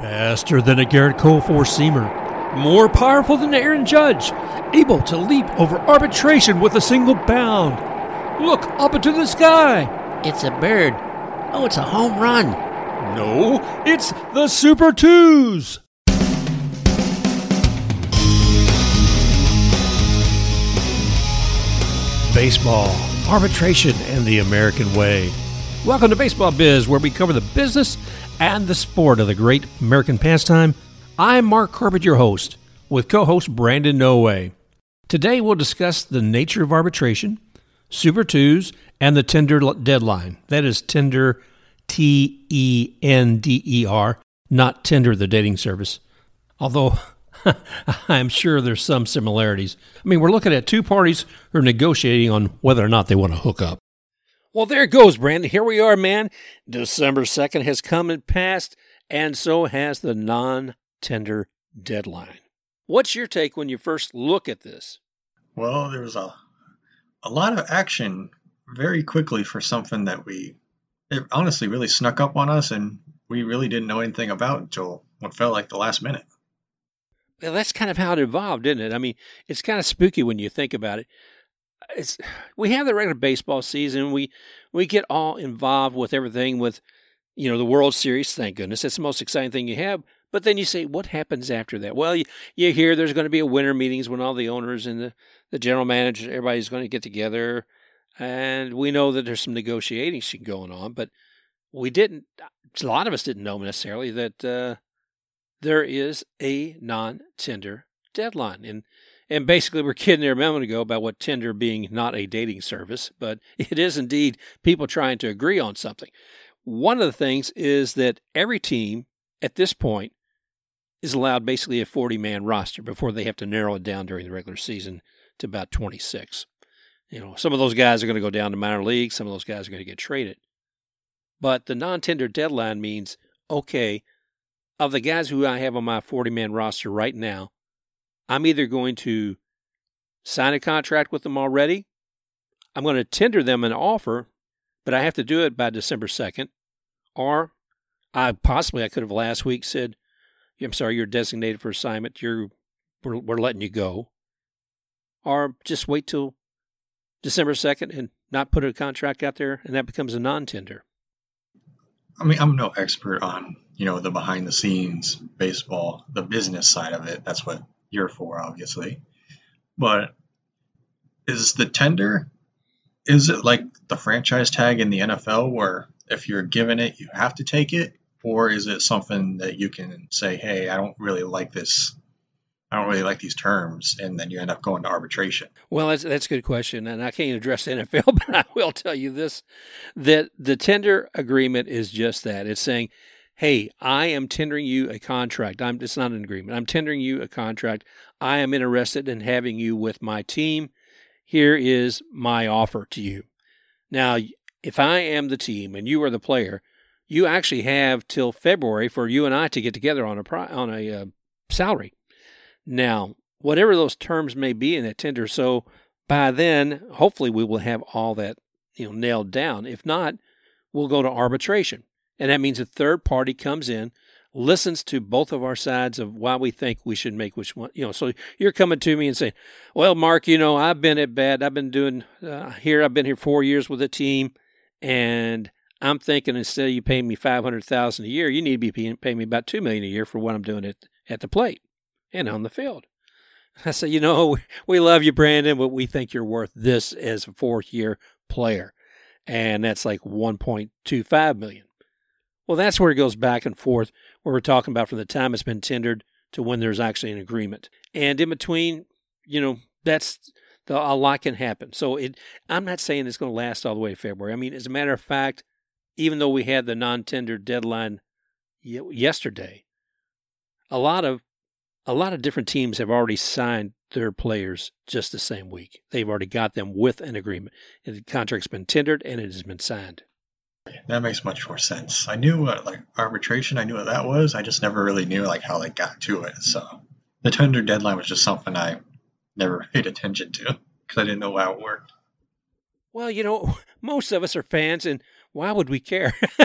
Faster than a Gerrit Cole four seamer. More powerful than Aaron Judge. Able to leap over arbitration with a single bound. Look up into the sky. It's a bird. Oh, it's a home run. No, it's the Super Twos. Baseball, arbitration, and the American way. Welcome to Baseball Biz, where we cover the business and the sport of the great American pastime. I'm Mark Corbett, your host, with co host Brandon Noe. Today we'll discuss the nature of arbitration, Super Twos, and the tender deadline. That is tender, T E N D E R, not Tinder, the dating service. Although I'm sure there's some similarities. I mean, we're looking at two parties who are negotiating on whether or not they want to hook up. Well, there it goes, Brandon. Here we are, man. December 2nd has come and passed, and so has the non tender deadline. What's your take when you first look at this? Well, there was a, a lot of action very quickly for something that we, it honestly really snuck up on us, and we really didn't know anything about until what felt like the last minute. Well, that's kind of how it evolved, isn't it? I mean, it's kind of spooky when you think about it. It's we have the regular baseball season. We we get all involved with everything with you know the World Series. Thank goodness, it's the most exciting thing you have. But then you say, what happens after that? Well, you, you hear there's going to be a winter meetings when all the owners and the, the general manager, everybody's going to get together. And we know that there's some negotiating going on, but we didn't, a lot of us didn't know necessarily that uh, there is a non tender deadline. And and basically, we're kidding there a moment ago about what Tinder being not a dating service, but it is indeed people trying to agree on something. One of the things is that every team at this point is allowed basically a 40 man roster before they have to narrow it down during the regular season to about 26. You know, some of those guys are going to go down to minor leagues, some of those guys are going to get traded. But the non tender deadline means okay, of the guys who I have on my 40 man roster right now, I'm either going to sign a contract with them already, I'm going to tender them an offer, but I have to do it by December 2nd, or I possibly I could have last week said, I'm sorry, you're designated for assignment. You're we're, we're letting you go. Or just wait till December 2nd and not put a contract out there and that becomes a non-tender. I mean, I'm no expert on, you know, the behind the scenes baseball, the business side of it. That's what you're for, obviously. But is the tender is it like the franchise tag in the NFL where if you're given it, you have to take it? or is it something that you can say, hey, I don't really like this I don't really like these terms, and then you end up going to arbitration? Well, that's, that's a good question, and I can't address the NFL, but I will tell you this: that the tender agreement is just that. It's saying, "Hey, I am tendering you a contract. I'm, it's not an agreement. I'm tendering you a contract. I am interested in having you with my team. Here is my offer to you. Now, if I am the team and you are the player, you actually have till February for you and I to get together on a on a uh, salary. Now, whatever those terms may be in that tender, so by then, hopefully, we will have all that you know nailed down. If not, we'll go to arbitration, and that means a third party comes in, listens to both of our sides of why we think we should make which one. You know, so you're coming to me and saying, "Well, Mark, you know, I've been at bad. I've been doing uh, here. I've been here four years with a team, and." I'm thinking instead of you paying me five hundred thousand a year, you need to be paying, paying me about two million a year for what I'm doing at at the plate and on the field. I said, you know, we love you, Brandon, but we think you're worth this as a fourth year player, and that's like 1.25 million. Well, that's where it goes back and forth, where we're talking about from the time it's been tendered to when there's actually an agreement, and in between, you know, that's the, a lot can happen. So it, I'm not saying it's going to last all the way to February. I mean, as a matter of fact, even though we had the non-tender deadline yesterday, a lot of a lot of different teams have already signed their players just the same week. They've already got them with an agreement. The contract's been tendered and it has been signed. That makes much more sense. I knew what like arbitration, I knew what that was. I just never really knew like how they got to it. So the tender deadline was just something I never paid attention to because I didn't know how it worked. Well, you know, most of us are fans, and why would we care?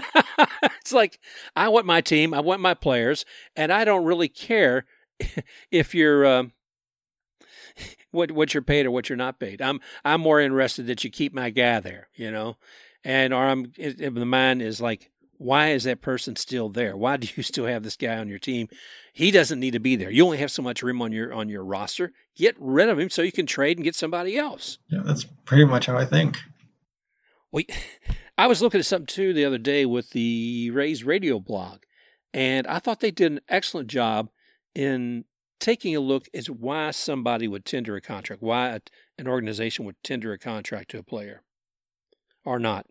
it's like I want my team, I want my players, and I don't really care if you're um, what what you're paid or what you're not paid. I'm I'm more interested that you keep my guy there, you know, and or I'm the mind is like, why is that person still there? Why do you still have this guy on your team? He doesn't need to be there. You only have so much room on your on your roster. Get rid of him so you can trade and get somebody else. Yeah, that's pretty much how I think. We, I was looking at something too the other day with the Rays radio blog, and I thought they did an excellent job in taking a look at why somebody would tender a contract, why an organization would tender a contract to a player or not.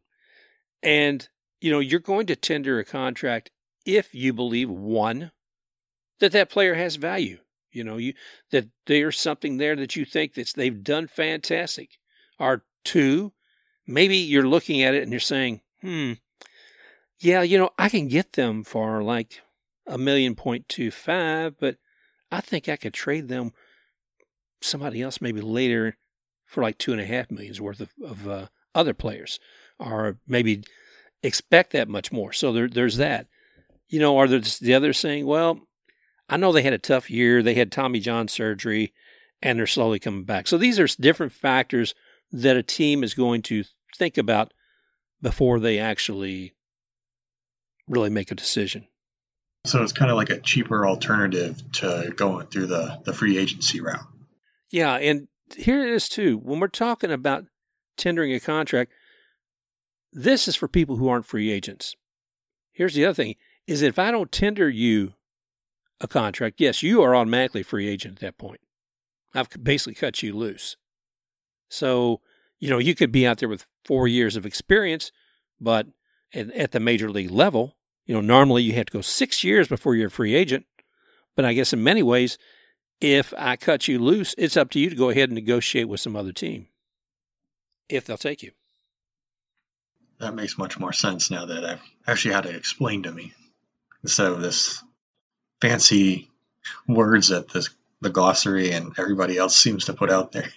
And, you know, you're going to tender a contract if you believe one, that that player has value. You know, you that there's something there that you think that they've done fantastic. Or two, maybe you're looking at it and you're saying, hmm, yeah, you know, I can get them for like a million point two five, but I think I could trade them somebody else maybe later for like two and a half millions worth of, of uh, other players, or maybe expect that much more. So there, there's that. You know, are there the others saying, well, I know they had a tough year. They had Tommy John surgery and they're slowly coming back. So these are different factors that a team is going to think about before they actually really make a decision. So it's kind of like a cheaper alternative to going through the, the free agency route. Yeah. And here it is, too. When we're talking about tendering a contract, this is for people who aren't free agents. Here's the other thing is if I don't tender you a contract, yes, you are automatically free agent at that point. I've basically cut you loose. So, you know, you could be out there with four years of experience, but at, at the major league level, you know, normally you have to go six years before you're a free agent. But I guess in many ways, if I cut you loose, it's up to you to go ahead and negotiate with some other team if they'll take you. That makes much more sense now that I've actually had to explain to me instead of this fancy words that this, the glossary and everybody else seems to put out there.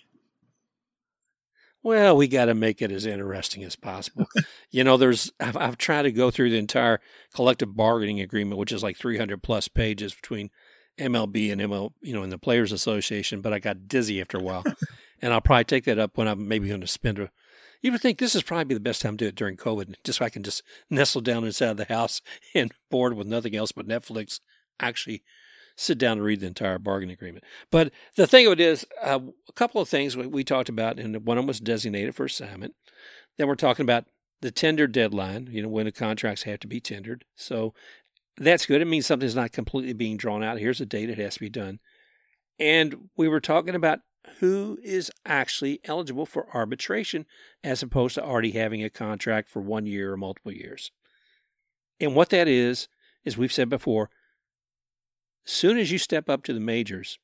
Well, we got to make it as interesting as possible. you know, there's I've, I've, tried to go through the entire collective bargaining agreement, which is like 300 plus pages between MLB and ML, you know, in the Players Association. But I got dizzy after a while, and I'll probably take that up when I'm maybe going to spend a. You would think this is probably the best time to do it during COVID, just so I can just nestle down inside of the house and bored with nothing else but Netflix. Actually, sit down and read the entire bargain agreement. But the thing of it is, uh, a couple of things we, we, talked about, and one of them was designated for assignment. Then we're talking about the tender deadline, you know, when the contracts have to be tendered. So that's good. It means something's not completely being drawn out. Here's a date it has to be done. And we were talking about who is actually eligible for arbitration as opposed to already having a contract for one year or multiple years. And what that is, as we've said before, as soon as you step up to the majors,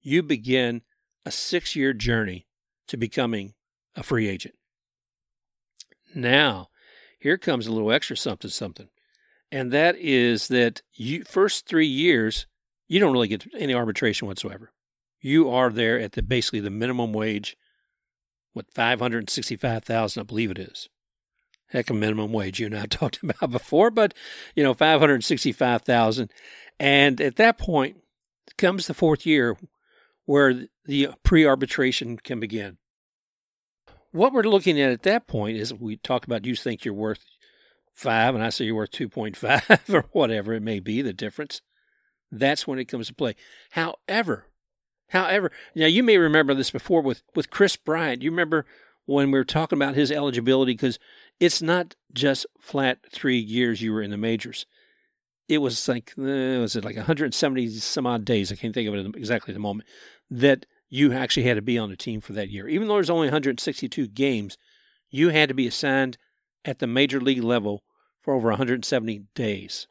you begin a six year journey to becoming a free agent. Now, here comes a little extra something something. And that is that you first three years, you don't really get any arbitration whatsoever. You are there at the basically the minimum wage, what five hundred sixty-five thousand, I believe it is. Heck, a minimum wage you and I talked about before, but you know, five hundred sixty-five thousand, and at that point comes the fourth year where the pre arbitration can begin. What we're looking at at that point is we talk about you think you're worth five, and I say you're worth 2.5 or whatever it may be, the difference. That's when it comes to play. However, however, now you may remember this before with, with Kris Bryant. You remember when we were talking about his eligibility? Because it's not just flat three years you were in the majors. It was like uh, was it like 170 some odd days? I can't think of it exactly at the moment that you actually had to be on the team for that year. Even though there's only 162 games you had to be assigned at the major league level for over 170 days.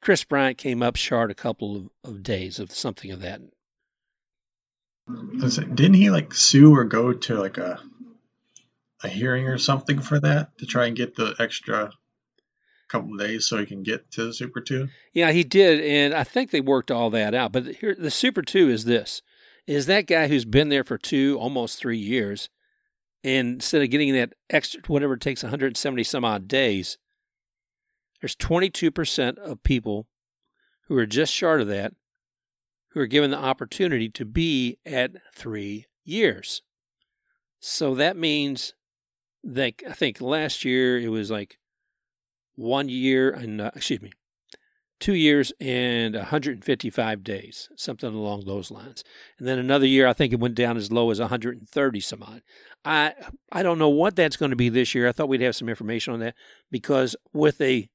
Kris Bryant came up short a couple of, of days of something of that didn't he like sue or go to like a a hearing or something for that to try and get the extra couple days so he can get to the Super 2? Yeah, he did, and I think they worked all that out. But here, the Super 2 is this: is that guy who's been there for two, almost three years, and instead of getting that extra, whatever it takes, 170 some odd days, there's 22% of people who are just short of that who are given the opportunity to be at three years. So that means that I think last year it was like one year and uh, excuse me, two years and 155 days, something along those lines. And then another year, I think it went down as low as 130 some odd. I I don't know what that's going to be this year. I thought we'd have some information on that because with a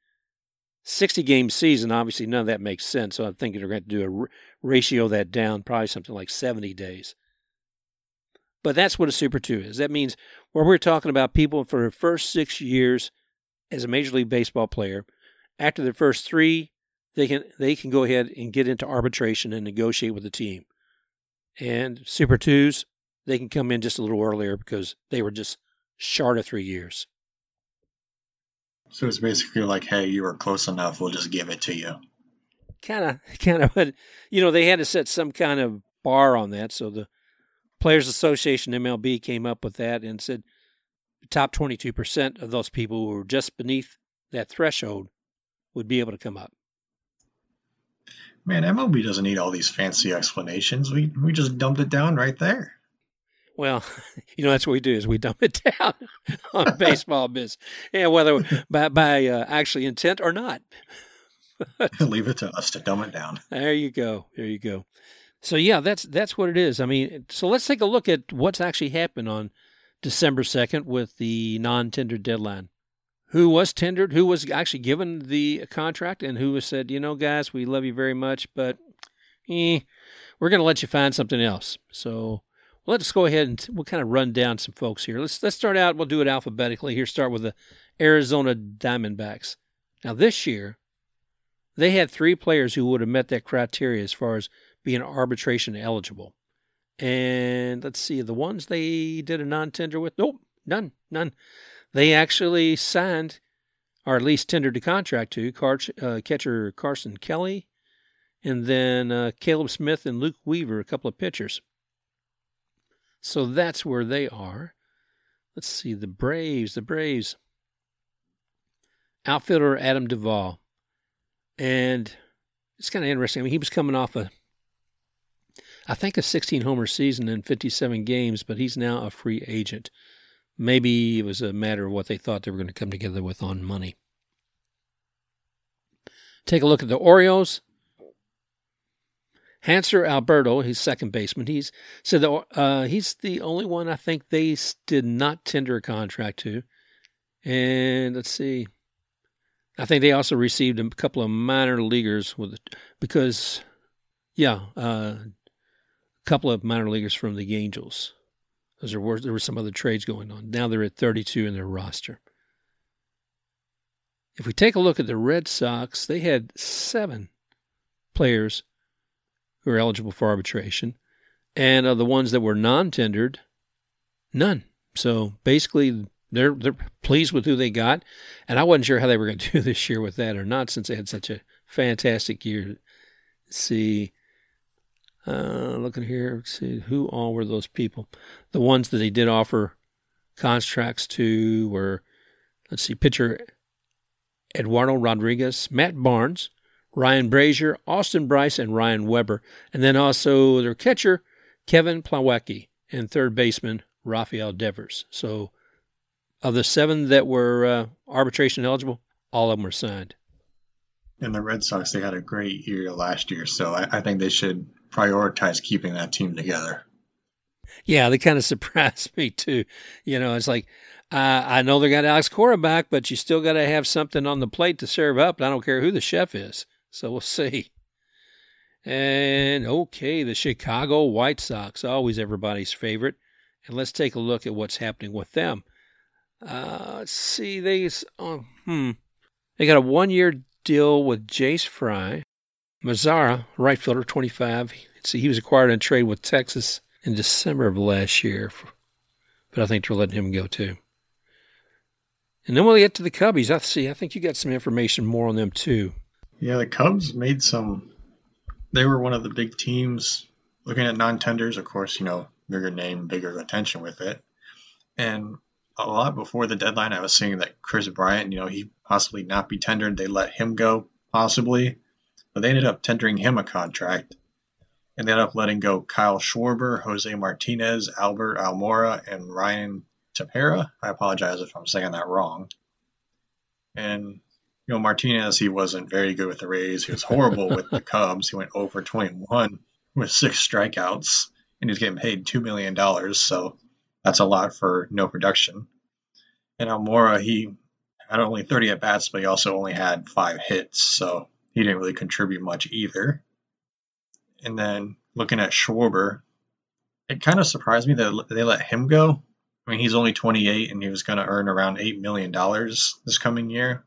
60 game season, obviously none of that makes sense. So I'm thinking they're going to do a r- ratio that down, probably something like 70 days. But that's what a Super 2 is. That means where we're talking about people for the first six years as a Major League Baseball player, after the first three, they can they can go ahead and get into arbitration and negotiate with the team. And Super 2s, they can come in just a little earlier because they were just short of three years. So it's basically like, hey, you were close enough. We'll just give it to you. Kind of, kind of, but you know, they had to set some kind of bar on that. So the Players Association MLB came up with that and said the top 22% of those people who were just beneath that threshold would be able to come up. Man, MLB doesn't need all these fancy explanations. We we just dumped it down right there. Well, you know that's what we do is we dump it down on baseball biz, yeah, whether by by uh, actually intent or not. Leave it to us to dumb it down. There you go. There you go. So yeah, that's that's what it is. I mean, so let's take a look at what's actually happened on December second with the non-tender deadline. Who was tendered? Who was actually given the contract, and who was said, you know, guys, we love you very much, but eh, we're going to let you find something else. So let's go ahead and we'll kind of run down some folks here. Let's let's start out. We'll do it alphabetically here. Start with the Arizona Diamondbacks. Now this year, they had three players who would have met that criteria as far as being arbitration eligible. And let's see, the ones they did a non-tender with, nope, none, none. They actually signed, or at least tendered a contract to Car- uh, catcher Carson Kelly, and then uh, Caleb Smith and Luke Weaver, a couple of pitchers. So that's where they are. Let's see, the Braves, the Braves. Outfielder Adam Duvall. And it's kind of interesting. I mean, he was coming off a, I think, a 16 homer season in 57 games, but he's now a free agent. Maybe it was a matter of what they thought they were going to come together with on money. Take a look at the Orioles. Hanser Alberto, his second baseman, he's said that uh, he's the only one I think they did not tender a contract to. And let's see, I think they also received a couple of minor leaguers with because, yeah, uh, a couple of minor leaguers from the Angels. There were there were some other trades going on. Now they're at 32 in their roster. If we take a look at the Red Sox, they had seven players who are eligible for arbitration, and of the ones that were non-tendered, none. So basically, they're they're pleased with who they got, and I wasn't sure how they were going to do this year with that or not, since they had such a fantastic year. Let's see, uh, looking here, see who all were those people. The ones that they did offer contracts to were, let's see, pitcher Eduardo Rodriguez, Matt Barnes, Ryan Brasier, Austin Brice, and Ryan Weber. And then also their catcher, Kevin Plawecki, and third baseman, Rafael Devers. So of the seven that were uh, arbitration eligible, all of them were signed. And the Red Sox, they had a great year last year, so I, I think they should prioritize keeping that team together. Yeah, they kind of surprised me too. You know, it's like uh, I know they got Alex Cora back, but you still got to have something on the plate to serve up. I don't care who the chef is. So we'll see. And okay, the Chicago White Sox, always everybody's favorite. And let's take a look at what's happening with them. Uh, let's see, they oh, hmm, they got a one-year deal with Jace Fry, Mazara, right fielder, 25. See, he was acquired in trade with Texas in December of last year, but I think they're letting him go too. And then when we get to the Cubbies, I see. I think you got some information more on them too. Yeah, the Cubs made some. They were one of the big teams looking at non-tenders. Of course, you know, bigger name, bigger attention with it. And a lot before the deadline, I was seeing that Kris Bryant, you know, he possibly not be tendered. They let him go, possibly, but they ended up tendering him a contract. And they ended up letting go Kyle Schwarber, Jose Martinez, Albert Almora, and Ryan Tepera. I apologize if I'm saying that wrong. And you know, Martinez, he wasn't very good with the Rays. He was horrible with the Cubs. He went over 21 with six strikeouts, and he's getting paid $2 million. So that's a lot for no production. And Almora, he had only 30 at bats, but he also only had five hits. So he didn't really contribute much either. And then looking at Schwarber, it kind of surprised me that they let him go. I mean, he's only 28 and he was going to earn around $8 million this coming year.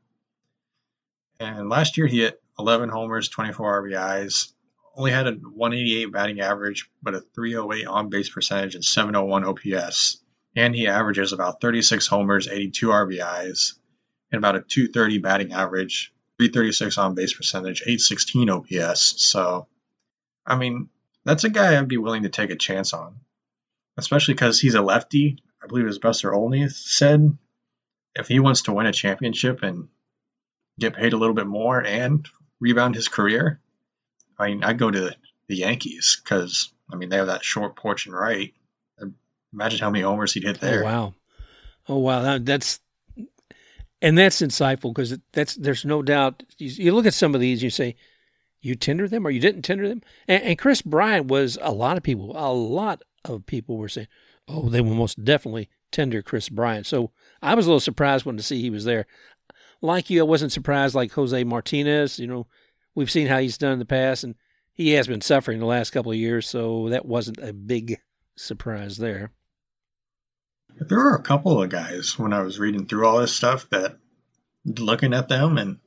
And last year he hit 11 homers, 24 RBIs, only had a 188 batting average, but a 308 on base percentage and 701 OPS. And he averages about 36 homers, 82 RBIs, and about a 230 batting average, 336 on base percentage, 816 OPS. So, I mean, that's a guy I'd be willing to take a chance on, especially because he's a lefty. I believe his Buster Olney said if he wants to win a championship and get paid a little bit more and rebound his career, I mean, I'd go to the Yankees because, I mean, they have that short porch and right. Imagine how many homers he'd hit oh, there. Oh, wow. Oh, wow. That, that's, and that's insightful because that's, there's no doubt. You, you, look at some of these, you say, you tender them or you didn't tender them. And, and Kris Bryant was a lot of people, a lot of people were saying, oh, they will most definitely tender Kris Bryant. So I was a little surprised when to see he was there like you, I wasn't surprised like Jose Martinez. You know, we've seen how he's done in the past, and he has been suffering the last couple of years, so that wasn't a big surprise there. There were a couple of guys when I was reading through all this stuff that looking at them and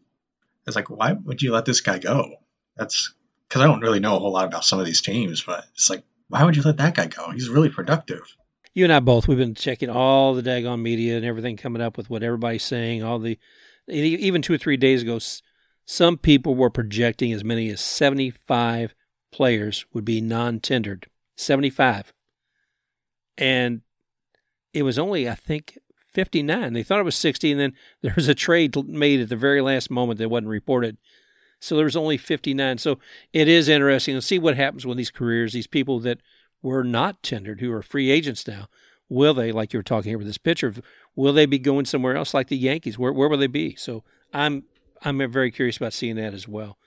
it's like, why would you let this guy go? That's because I don't really know a whole lot about some of these teams, but it's like, why would you let that guy go? He's really productive. You and I both, we've been checking all the daggone media and everything coming up with what everybody's saying, all the even two or three days ago, some people were projecting as many as 75 players would be non tendered. 75. And it was only, I think, 59. They thought it was 60, and then there was a trade made at the very last moment that wasn't reported. So there was only 59. So it is interesting to see what happens with these careers, these people that were not tendered, who are free agents now. Will they, like you were talking here with this pitcher, Will they be going somewhere else like the Yankees? Where where will they be? So I'm I'm very curious about seeing that as well.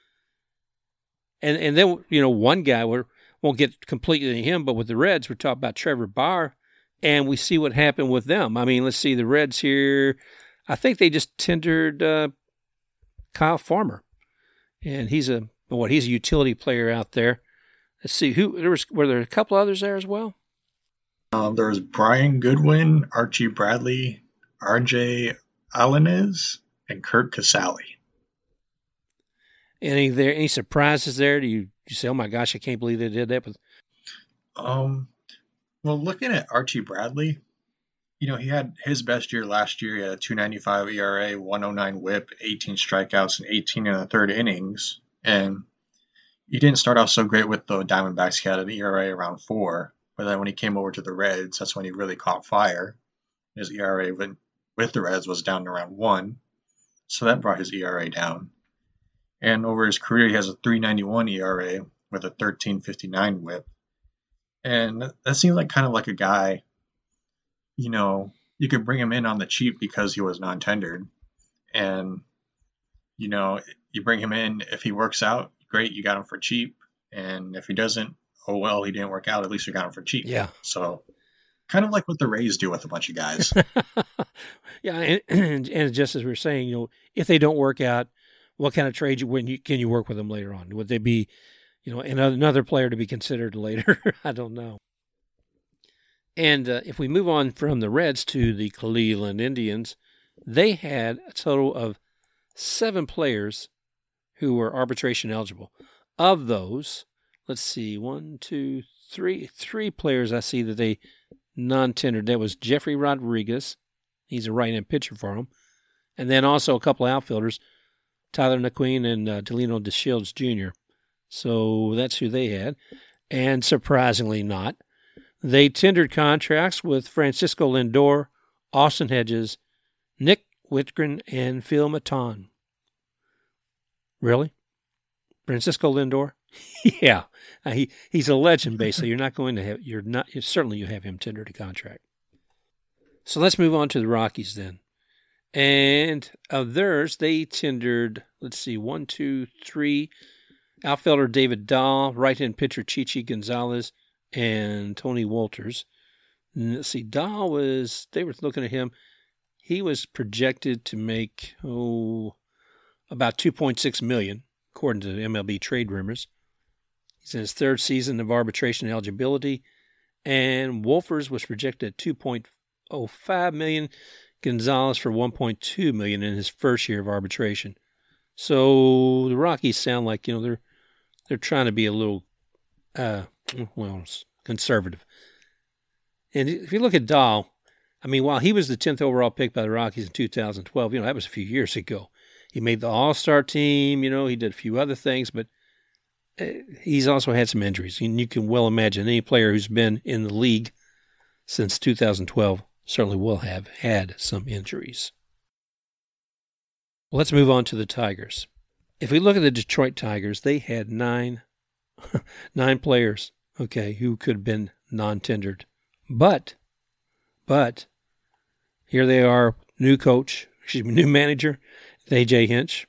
And and then you know one guy we won't get completely to him, but with the Reds we're talking about Trevor Bauer, and we see what happened with them. I mean, let's see the Reds here. I think they just tendered uh, Kyle Farmer, and he's a what he's a utility player out there. Let's see who there was. Were there a couple others there as well? Um, there was Brian Goodwin, Archie Bradley, R.J. Alaniz, and Curt Casali. Any there any surprises there? Do you, you say, "Oh my gosh, I can't believe they did that"? With um, well, looking at Archie Bradley, you know he had his best year last year. He had a 2.95 ERA, 109 WHIP, 18 strikeouts, and 18 in the third innings. And he didn't start off so great with the Diamondbacks. He had an ERA around four, but then when he came over to the Reds, that's when he really caught fire. His ERA with the Reds was down to around one, so that brought his ERA down. And over his career, he has a 391 ERA with a 1359 whip. And that seems like kind of like a guy, you know, you could bring him in on the cheap because he was non tendered. And, you know, you bring him in, if he works out, great, you got him for cheap. And if he doesn't, oh well, he didn't work out. At least we got him for cheap. Yeah. So kind of like what the Rays do with a bunch of guys. yeah, and, and, and, just as we are saying, you know, if they don't work out, what kind of trade you when you can you work with them later on? Would they be, you know, another player to be considered later? I don't know. And uh, if we move on from the Reds to the Cleveland Indians, they had a total of seven players who were arbitration eligible. Of those, let's see, one, two, three, three players I see that they non-tendered. That was Jefry Rodriguez. He's a right-hand pitcher for them. And then also a couple outfielders, Tyler Naquin and uh, Delino DeShields Jr. So that's who they had. And surprisingly not, they tendered contracts with Francisco Lindor, Austin Hedges, Nick Wittgren and Phil Maton. Really? Francisco Lindor? yeah, uh, he he's a legend. Basically, you're not going to have you're not certainly you have him tendered a contract. So let's move on to the Rockies then. And of theirs, they tendered, let's see, one, two, three. Outfielder David Dahl, right hand pitcher Chichi Gonzalez, and Tony Wolters. And let's see, Dahl was, they were looking at him. He was projected to make, oh, about 2.6 million, according to MLB trade rumors. He's in his third season of arbitration eligibility. And Wolters was projected at 2.05 million Gonzalez for 1.2 million in his first year of arbitration. So the Rockies sound like you know they're they're trying to be a little uh, well conservative. And if you look at Dahl, I mean, while he was the 10th overall pick by the Rockies in 2012, you know that was a few years ago. He made the All Star team. You know he did a few other things, but he's also had some injuries. And you can well imagine any player who's been in the league since 2012 certainly will have had some injuries. Let's move on to the Tigers. If we look at the Detroit Tigers, they had nine, nine players, okay, who could have been non-tendered. But, but, here they are, new coach, excuse me, new manager, AJ Hinch,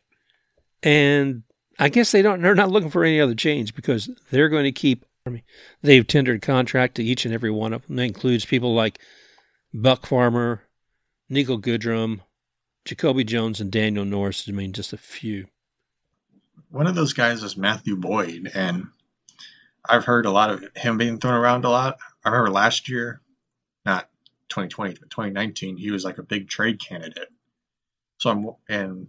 and I guess they don't. They're not looking for any other change because they're going to keep. I mean, they've tendered contract to each and every one of them. That includes people like Buck Farmer, Niko Goodrum, Jacoby Jones, and Daniel Norris. I mean, just a few. One of those guys is Matthew Boyd, and I've heard a lot of him being thrown around a lot. I remember last year, not 2020, but 2019, he was like a big trade candidate. So I'm, and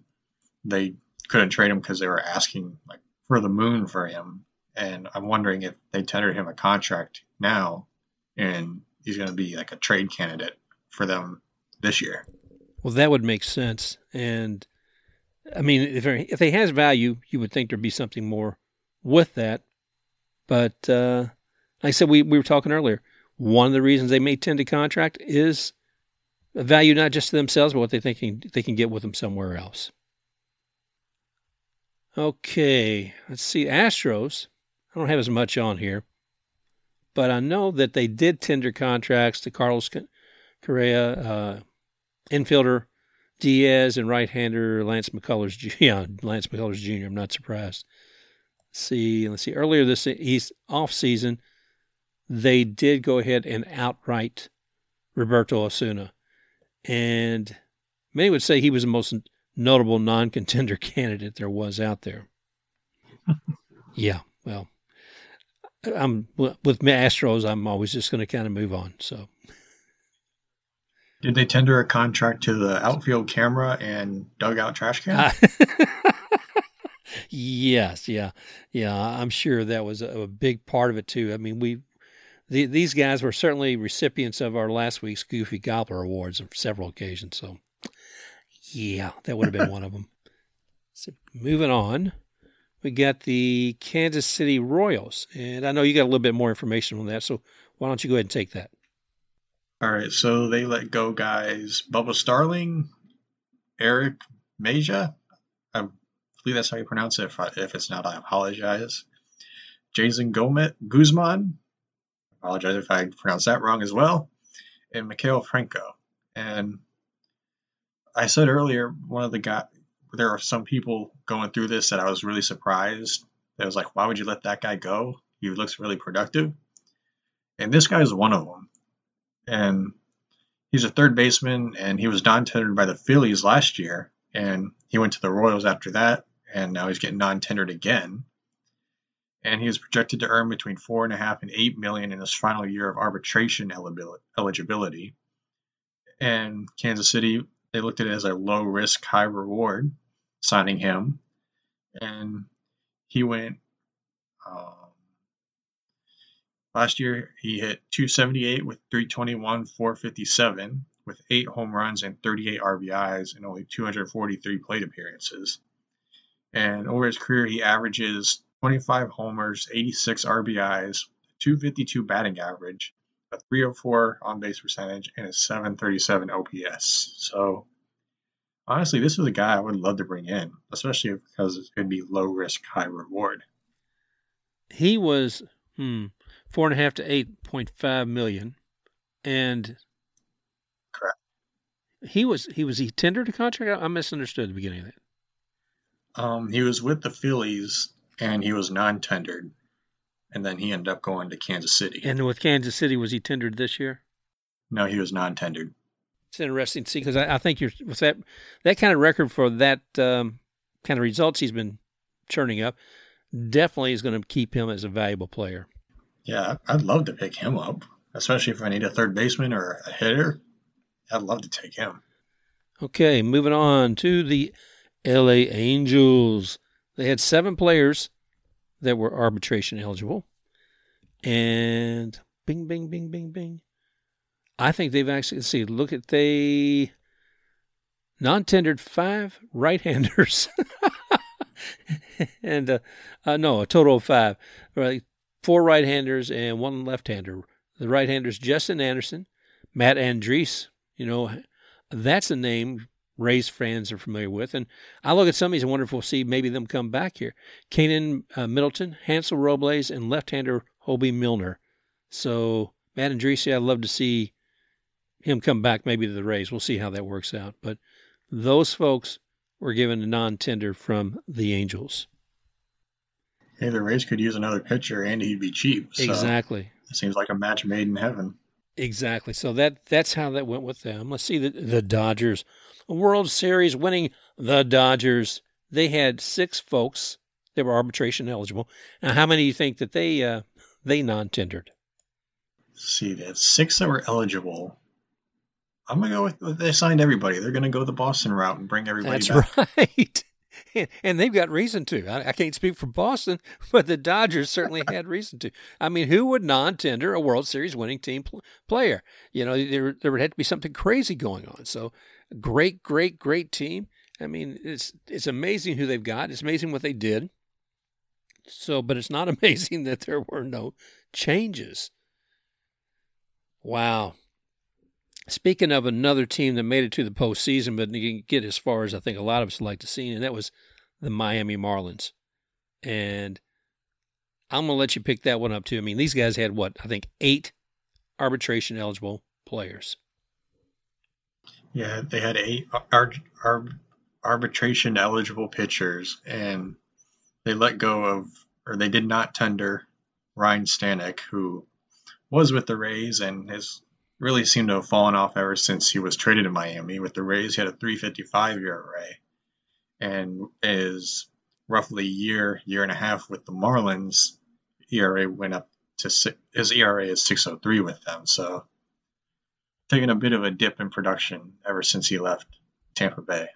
they couldn't trade him because they were asking like for the moon for him. And I'm wondering if they tendered him a contract now, and he's going to be like a trade candidate for them this year. Well, that would make sense. And I mean, if if he has value, you would think there'd be something more with that. But uh, like I said, we, we were talking earlier. One of the reasons they may tend to contract is value not just to themselves, but what they think they can get with them somewhere else. Okay, let's see. Astros. I don't have as much on here but I know that they did tender contracts to Carlos Correa, uh, infielder Diaz, and right-hander Lance McCullers. Yeah, Lance McCullers Jr. I'm not surprised. Let's see, let's see. Earlier this East off season, they did go ahead and outright Roberto Osuna, and many would say he was the most notable non-contender candidate there was out there. yeah, well, I'm with Astros. I'm always just going to kind of move on. So, did they tender a contract to the outfield camera and dugout trash can? Uh, yes, yeah, yeah. I'm sure that was a, a big part of it too. I mean, we the, these guys were certainly recipients of our last week's Goofy Gobbler Awards on several occasions. So, yeah, that would have been one of them. So, moving on we got the Kansas City Royals. And I know you got a little bit more information on that, so why don't you go ahead and take that? All right, so they let go guys Bubba Starling, Eric Meja. I believe that's how you pronounce it. If, I, if it's not, I apologize. Jason Gomez, Guzman. I apologize if I pronounce that wrong as well. And Maikel Franco. And I said earlier, one of the guys, there are some people going through this that I was really surprised. That was like, why would you let that guy go? He looks really productive. And this guy is one of them. And he's a third baseman, and he was non-tendered by the Phillies last year, and he went to the Royals after that, and now he's getting non-tendered again. And he is projected to earn between four and a half and eight million in his final year of arbitration eligibility. And Kansas City, they looked at it as a low risk, high reward signing him, and he went. Um, last year, he hit 278 with 321, 457, with eight home runs and 38 RBIs and only 243 plate appearances. And over his career, he averages 25 homers, 86 RBIs, 252 batting average, a 304 on base percentage, and a 737 OPS. So Honestly, this is a guy I would love to bring in, especially because it'd be low risk, high reward. He was hmm, four and a half to eight point five million, and Correct. he was he was he tendered a contract. I misunderstood the beginning of that. Um, he was with the Phillies and he was non-tendered, and then he ended up going to Kansas City. And with Kansas City, was he tendered this year? no, he was non-tendered. It's interesting to see because I, I think you're with that that kind of record for that um, kind of results he's been churning up. Definitely is going to keep him as a valuable player. Yeah, I'd love to pick him up, especially if I need a third baseman or a hitter. I'd love to take him. Okay, moving on to the LA Angels. They had seven players that were arbitration eligible. And bing, bing, bing, bing, bing. I think they've actually, see, look at they non tendered five right handers. and uh, uh, no, a total of five. Right, four right handers and one left hander. The right handers, Justin Anderson, Matt Andriese. You know, that's a name Rays fans are familiar with. And I look at some of these and wonder if we'll see maybe them come back here. Kanan uh, Middleton, Hansel Robles, and left-hander Hobie Milner. So Matt Andriese, I'd love to see him come back maybe to the Rays. We'll see how that works out. But those folks were given a non-tender from the Angels. Hey, the Rays could use another pitcher and he'd be cheap. So Exactly. It seems like a match made in heaven. Exactly. So that that's how that went with them. Let's see the the Dodgers, World Series winning the Dodgers. They had six folks that were arbitration eligible. Now, how many do you think that they uh, they non-tendered? Let's see, they had six that were eligible. I'm gonna go with they signed everybody. They're gonna go the Boston route and bring everybody That's back. right. And, they've got reason to. I, I can't speak for Boston, but the Dodgers certainly had reason to. I mean, who would non-tender a World Series winning team pl- player? You know, there there would have to be something crazy going on. So, great, great, great team. I mean, it's it's amazing who they've got. It's amazing what they did. So, but it's not amazing that there were no changes. Wow. Speaking of another team that made it to the postseason, but didn't get as far as I think a lot of us like to see, and that was the Miami Marlins. And I'm going to let you pick that one up too. I mean, these guys had what? I think eight arbitration eligible players. Yeah, they had eight ar- ar- arbitration eligible pitchers, and they let go of, or they did not tender Ryan Stanek, who was with the Rays and has really seemed to have fallen off ever since he was traded to Miami. With the Rays, he had a three fifty five year ERA and is roughly a year, year and a half with the Marlins. ERA went up to his ERA is 603 with them, so taking a bit of a dip in production ever since he left Tampa Bay.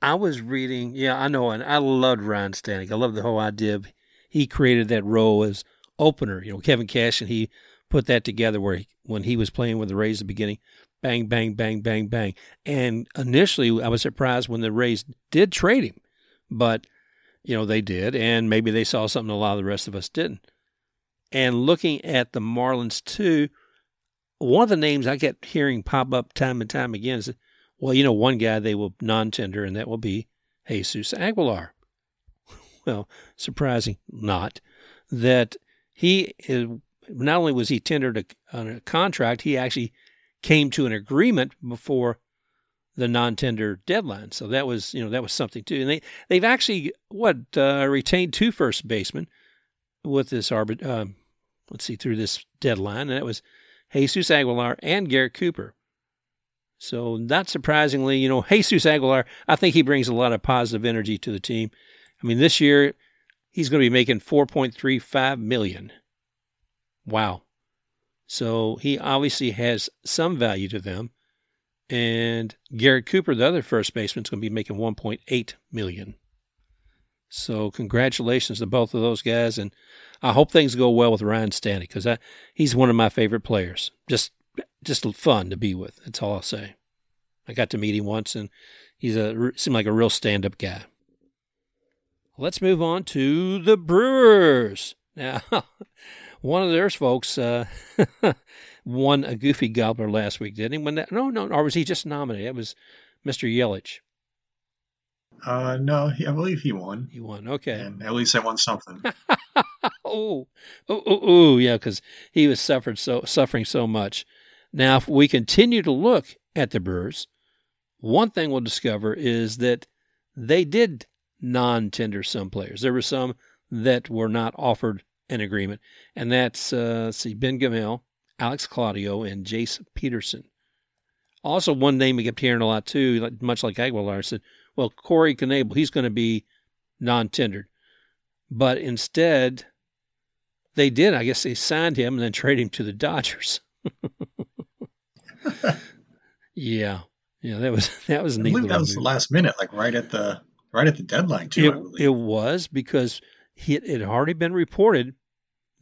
I was reading, yeah, I know, and I loved Ryan Stanek. I love the whole idea of he created that role as opener. You know, Kevin Cash and he put that together where he, when he was playing with the Rays at the beginning, bang, bang, bang, bang, bang. And initially, I was surprised when the Rays did trade him, but you know they did, and maybe they saw something a lot of the rest of us didn't. And looking at the Marlins too, one of the names I kept hearing pop up time and time again is, well, you know, one guy they will non-tender, and that will be Jesus Aguilar. Well, surprising not that he is not only was he tendered a, on a contract, he actually came to an agreement before the non-tender deadline. So that was, you know, that was something too. And they they've actually what uh, retained two first basemen with this arbit. Uh, let's see through this deadline, and that was Jesus Aguilar and Garrett Cooper. So not surprisingly, you know, Jesus Aguilar, I think he brings a lot of positive energy to the team. I mean, this year he's going to be making 4.35 million. Wow. So he obviously has some value to them. And Garrett Cooper, the other first baseman, is going to be making 1.8 million. So congratulations to both of those guys, and I hope things go well with Ryan Stanek because he's one of my favorite players. Just just fun to be with. That's all I'll say. I got to meet him once, and he's a seemed like a real stand up guy. Let's move on to the Brewers now. one of theirs folks uh, won a Goofy Gobbler last week, didn't he? When that, no, no, or was he just nominated? It was Mr. Yelich? Uh, no, he, I believe he won. He won. Okay. And at least I won something. oh, oh, oh, oh, yeah, because he was suffered so suffering so much. Now, if we continue to look at the Brewers, one thing we'll discover is that they did non-tender some players. There were some that were not offered an agreement, and that's uh, see Ben Gamel, Alex Claudio, and Jace Peterson. Also, one name we kept hearing a lot too, much like Aguilar said, well, Corey Knebel, he's going to be non-tendered, but instead, they did. I guess they signed him and then traded him to the Dodgers. yeah, yeah, that was that was I neat. believe that was the last minute, like right at the right at the deadline too. I It, believe. it was because he, it had already been reported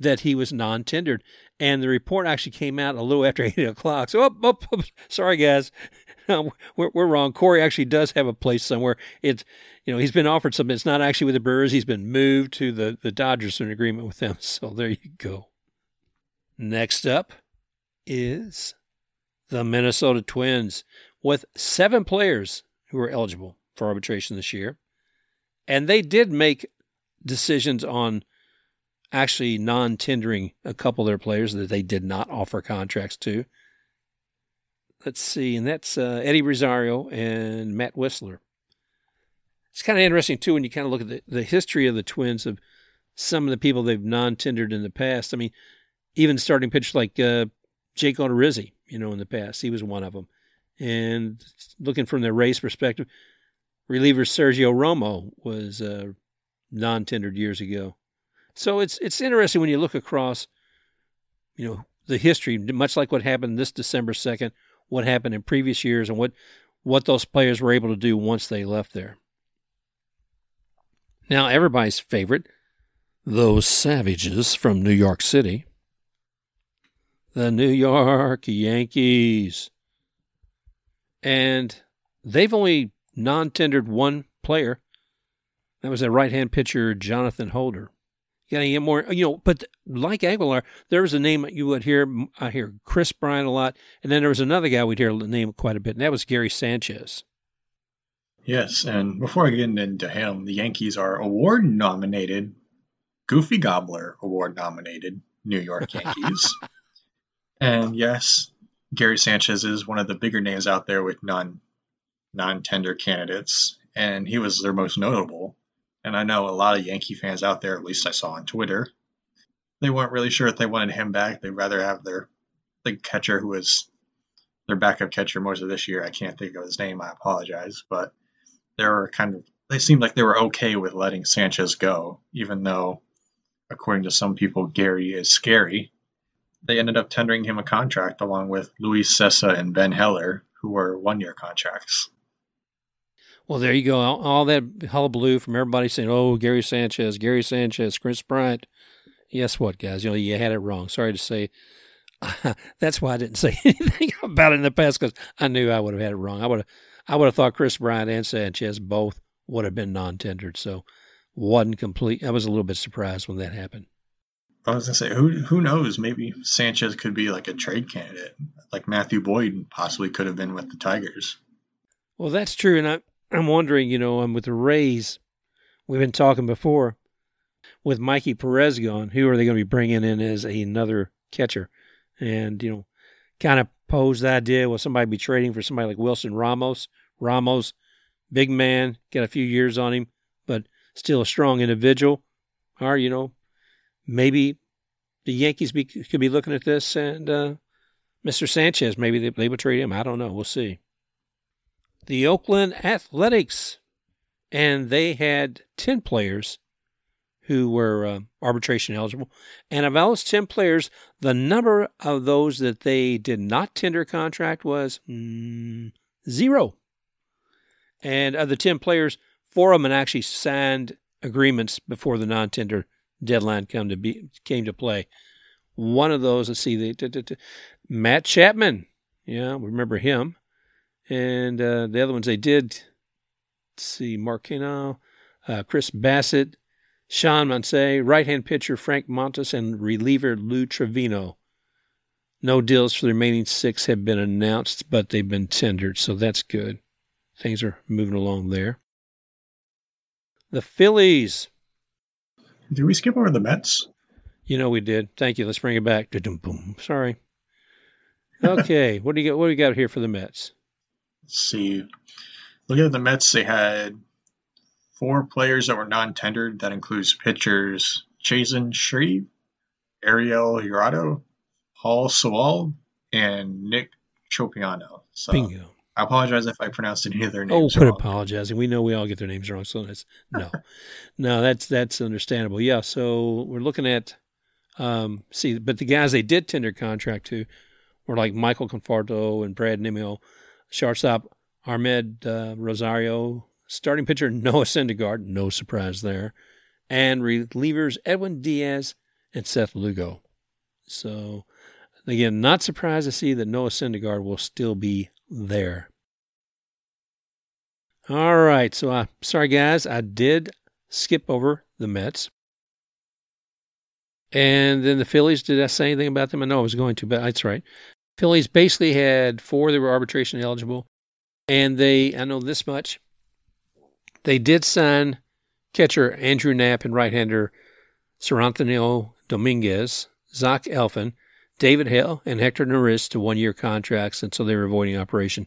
that he was non-tendered, and the report actually came out a little after eight o'clock. So, oh, oh, oh, sorry guys, um, we're, we're wrong. Corey actually does have a place somewhere. It's you know he's been offered something. It's not actually with the Brewers. He's been moved to the the Dodgers in agreement with them. So there you go. Next up is the Minnesota Twins with seven players who are eligible for arbitration this year. And they did make decisions on actually non tendering a couple of their players that they did not offer contracts to. Let's see, and that's uh, Eddie Rosario and Matt Wisler. It's kind of interesting, too, when you kind of look at the, the history of the Twins of some of the people they've non tendered in the past. I mean, even starting pitchers like uh, Jake Odorizzi, you know, in the past, he was one of them. And looking from the race perspective, reliever Sergio Romo was uh, non-tendered years ago. So it's it's interesting when you look across, you know, the history, much like what happened this December second, what happened in previous years, and what what those players were able to do once they left there. Now, everybody's favorite, those savages from New York City, the New York Yankees, and they've only non-tendered one player. That was a right-hand pitcher, Jonathan Holder. You got to get more, you know. But like Aguilar, there was a name you would hear. I hear Kris Bryant a lot, and then there was another guy we'd hear the name quite a bit, and that was Gary Sanchez. Yes, and before I get into him, the Yankees are award nominated, Goofy Gobbler award nominated New York Yankees. and yes, Gary Sanchez is one of the bigger names out there with non non tender candidates, and he was their most notable. And I know a lot of Yankee fans out there, at least I saw on Twitter, they weren't really sure if they wanted him back. They'd rather have their the catcher who was their backup catcher most of this year. I can't think of his name. I apologize, but they were kind of they seemed like they were okay with letting Sanchez go, even though, according to some people, Gary is scary. They ended up tendering him a contract along with Luis Cessa and Ben Heller, who were one-year contracts. Well, there you go. All, all that hullabaloo from everybody saying, "Oh, Gary Sanchez, Gary Sanchez, Kris Bryant." Guess what, guys? You know you had it wrong. Sorry to say. That's why I didn't say anything about it in the past because I knew I would have had it wrong. I would have, I would have thought Kris Bryant and Sanchez both would have been non-tendered. So wasn't complete. I was a little bit surprised when that happened. I was gonna say, who who knows? Maybe Sanchez could be like a trade candidate, like Matthew Boyd possibly could have been with the Tigers. Well, that's true, and I, I'm wondering, you know, um, with the Rays, we've been talking before with Mikey Perez gone, who are they going to be bringing in as another catcher? And you know, kind of pose the idea: will somebody be trading for somebody like Wilson Ramos? Ramos, big man, got a few years on him, but still a strong individual. Or you know, maybe the Yankees be, could be looking at this and uh, Mr. Sanchez, maybe they, they would trade him. I don't know. We'll see. The Oakland Athletics, and they had 10 players who were uh, arbitration eligible. And of those 10 players, the number of those that they did not tender contract was mm, zero. And of the 10 players, four of them actually signed agreements before the non tender deadline come to be came to play. One of those, let's see, the, Matt Chapman. Yeah, remember him. And uh, the other ones they did. Let's see, Marquino, uh, Chris Bassitt, Sean Mansay, right-hand pitcher Frank Montas, and reliever Lou Trivino. No deals for the remaining six have been announced, but they've been tendered, so that's good. things are moving along there. The Phillies. Did we skip over the Mets? You know we did. Thank you. Let's bring it back. Sorry. Okay, what do you got? What do you got here for the Mets? See. Looking at the Mets, they had four players that were non-tendered. That includes pitchers Chasen Shreve, Ariel Jurado, Paul Sewald, and Nick Tropeano. So Bingo. I apologize if I pronounced any of their names. Oh, names quit wrong. apologizing. We know we all get their names wrong, so that's no, no. That's that's understandable. Yeah. So we're looking at, um, see, but the guys they did tender contract to were like Michael Conforto and Brad Nimmo, shortstop Amed uh, Rosario, starting pitcher Noah Syndergaard, no surprise there, and relievers Edwin Diaz and Seth Lugo. So again, not surprised to see that Noah Syndergaard will still be there. All right. So, uh, sorry, guys. I did skip over the Mets. And then the Phillies, did I say anything about them? I know I was going to, but that's right. Phillies basically had four that were arbitration eligible. And they, I know this much, they did sign catcher Andrew Knapp and right hander Seranthony Dominguez, Zach Eflin, David Hale, and Hector Neris to one year contracts. And so they were avoiding operation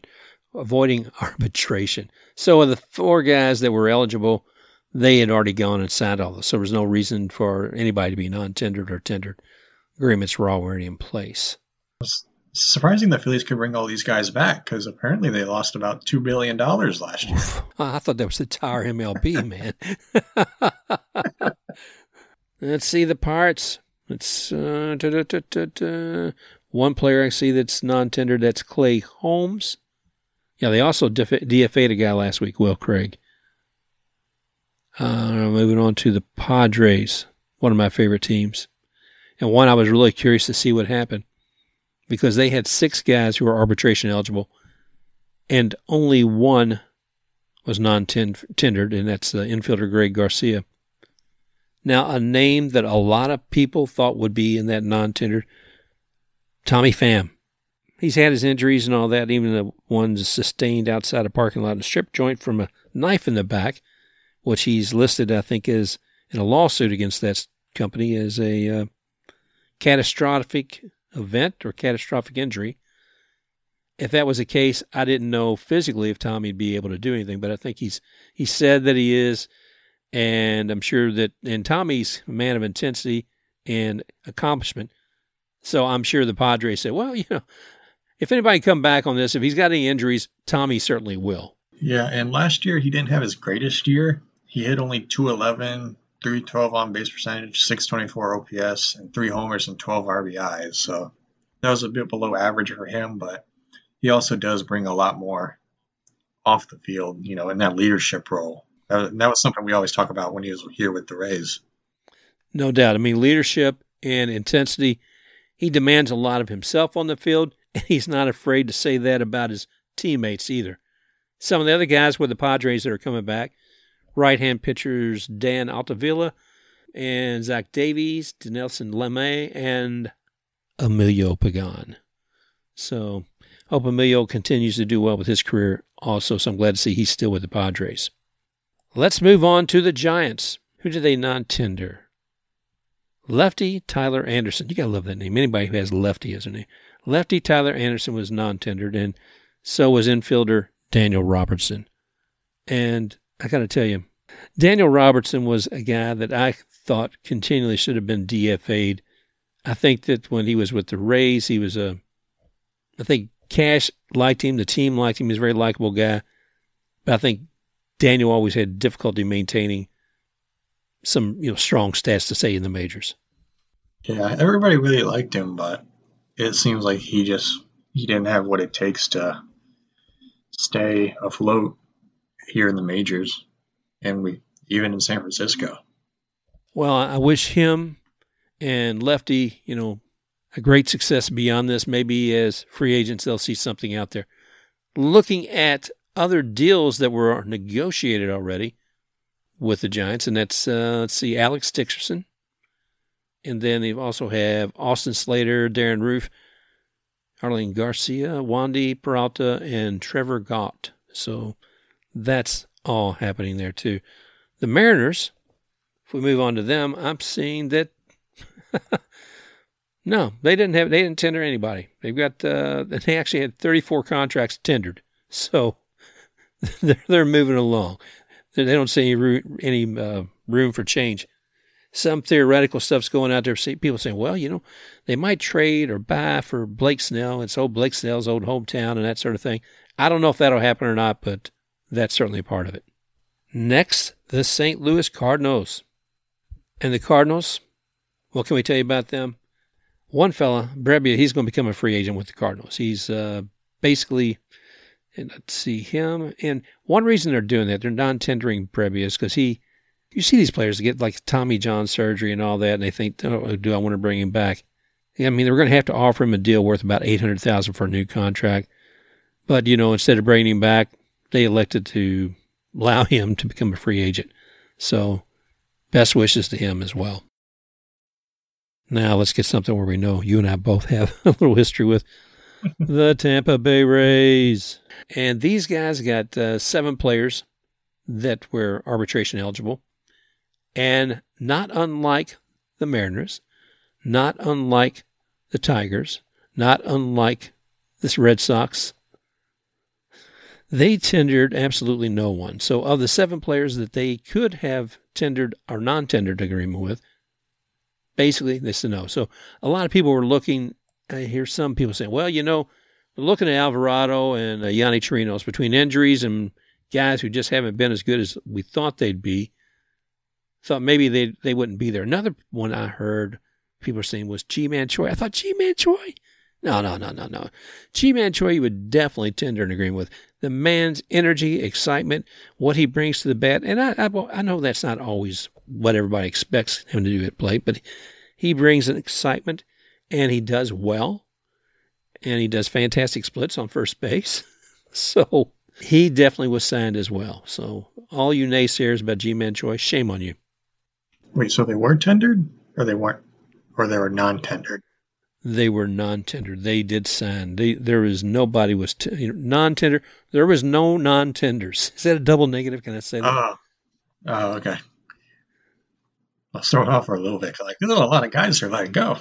avoiding arbitration. So of the four guys that were eligible, they had already gone and signed all this. So there was no reason for anybody to be non-tendered or tendered. Agreements were already in place. Surprising the Phillies could bring all these guys back because apparently they lost about two billion dollars last year. I thought that was the entire MLB, man. Let's see the parts. It's uh, da, da, da, one player I see that's non-tendered. That's Clay Holmes. Yeah, they also DFA'd a guy last week, Will Craig. Uh, moving on to the Padres, one of my favorite teams. And one I was really curious to see what happened because they had six guys who were arbitration eligible, and only one was non tendered, and that's the infielder Greg Garcia. Now, a name that a lot of people thought would be in that non tendered, Tommy Pham he's had his injuries and all that, even the ones sustained outside a parking lot and strip joint from a knife in the back, which he's listed, I think, as in a lawsuit against that company as a uh, catastrophic event or catastrophic injury. If that was the case, I didn't know physically if Tommy'd be able to do anything, but I think he's he said that he is, and I'm sure that and Tommy's a man of intensity and accomplishment. So I'm sure the Padres said, well, you know, if anybody come back on this, if he's got any injuries, Tommy certainly will. Yeah, and last year he didn't have his greatest year. He hit only 211, 312 on base percentage, 624 OPS, and three homers and 12 RBIs. So that was a bit below average for him, but he also does bring a lot more off the field, you know, in that leadership role. That, that was something we always talk about when he was here with the Rays. No doubt. I mean, leadership and intensity. He demands a lot of himself on the field and he's not afraid to say that about his teammates either. Some of the other guys with the Padres that are coming back, right hand pitchers Dan Altavilla and Zach Davies, Dinelson Lamet, and Emilio Pagan. So hope Emilio continues to do well with his career also. So I'm glad to see he's still with the Padres. Let's move on to the Giants. Who do they non tender? Lefty Tyler Anderson. You gotta love that name. Anybody who has Lefty as a name. Lefty Tyler Anderson was non tendered, and so was infielder Daniel Robertson. And I got to tell you, Daniel Robertson was a guy that I thought continually should have been DFA'd. I think that when he was with the Rays, he was a, I think Cash liked him, the team liked him, he's a very likable guy. But I think Daniel always had difficulty maintaining some, you know, strong stats to say in the majors. Yeah, everybody really liked him, but it seems like he just he didn't have what it takes to stay afloat here in the majors and we even in San Francisco. Well, I wish him and Lefty, you know, a great success beyond this. Maybe as free agents, they'll see something out there. Looking at other deals that were negotiated already with the Giants, and that's uh, let's see, Alex Dickerson, and then they also have Austin Slater, Darin Ruf, Jarlin Garcia, Wandy Peralta, and Trevor Gott. So that's all happening there too. The Mariners, if we move on to them, I'm seeing that no, they didn't have they didn't tender anybody. They've got uh, they actually had 34 contracts tendered, so they're, they're moving along. They don't see any, any uh, room for change. Some theoretical stuff's going out there. People saying, well, you know, they might trade or buy for Blake Snell. It's old Blake Snell's old hometown and that sort of thing. I don't know if that'll happen or not, but that's certainly a part of it. Next, the St. Louis Cardinals. And the Cardinals, what can we tell you about them? One fella, Brebbia, he's going to become a free agent with the Cardinals. He's uh, basically, let's see him. And one reason they're doing that, they're non-tendering Brebbia is because he, you see these players get like Tommy John surgery and all that, and they think, oh, do I want to bring him back? I mean, they're going to have to offer him a deal worth about eight hundred thousand for a new contract. But you know, instead of bringing him back, they elected to allow him to become a free agent. So, best wishes to him as well. Now let's get something where we know you and I both have a little history with the Tampa Bay Rays. And these guys got uh, seven players that were arbitration eligible. And not unlike the Mariners, not unlike the Tigers, not unlike the Red Sox, they tendered absolutely no one. So, of the seven players that they could have tendered or non tendered agreement with, basically they said no. So, a lot of people were looking. I hear some people saying, well, you know, looking at Alvarado and uh, Yonny Chirinos between injuries and guys who just haven't been as good as we thought they'd be. Thought maybe they they wouldn't be there. Another one I heard people saying was Ji-Man Choi. I thought Ji-Man Choi. No, no, no, no, no. Ji-Man Choi you would definitely tender an agreement with. The man's energy, excitement, what he brings to the bat. And I, I, I know that's not always what everybody expects him to do at plate, but he brings an excitement and he does well. And he does fantastic splits on first base. so he definitely was signed as well. So all you naysayers about Ji-Man Choi, shame on you. Wait, so they were tendered or they weren't? or they were non-tendered? They were non-tender. They did sign. They, there was nobody was t- you know, non-tender. There was no non-tenders. Is that a double negative? Can I say that? Oh, oh okay. I was thrown off for a little bit. Like there's a lot of guys are letting go.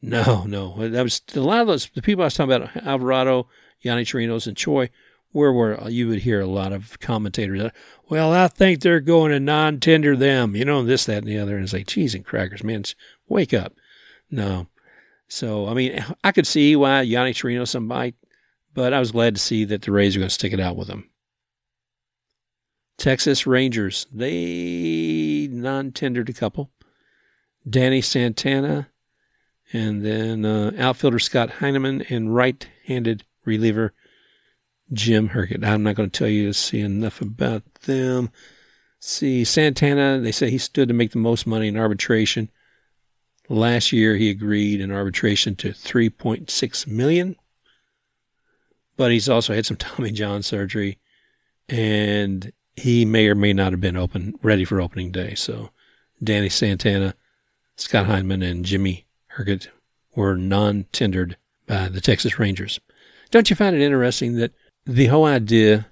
No, no. That was a lot of those. The people I was talking about, Alvarado, Yonny Chirinos, and Choi, where where uh, you would hear a lot of commentators. Uh, well, I think they're going to non-tender them. You know, this, that, and the other. And it's like, cheese and crackers, man. Wake up. No. So, I mean, I could see why Yonny some somebody, but I was glad to see that the Rays are going to stick it out with him. Texas Rangers, they non tendered a couple. Danny Santana, and then uh, outfielder Scott Heineman, and right handed reliever Jim Herget. I'm not going to tell you to see enough about them. See, Santana, they say he stood to make the most money in arbitration. Last year, he agreed in arbitration to 3.6 million, but he's also had some Tommy John surgery, and he may or may not have been open ready for opening day. So, Danny Santana, Scott Heineman, and Jimmy Herget were non-tendered by the Texas Rangers. Don't you find it interesting that the whole idea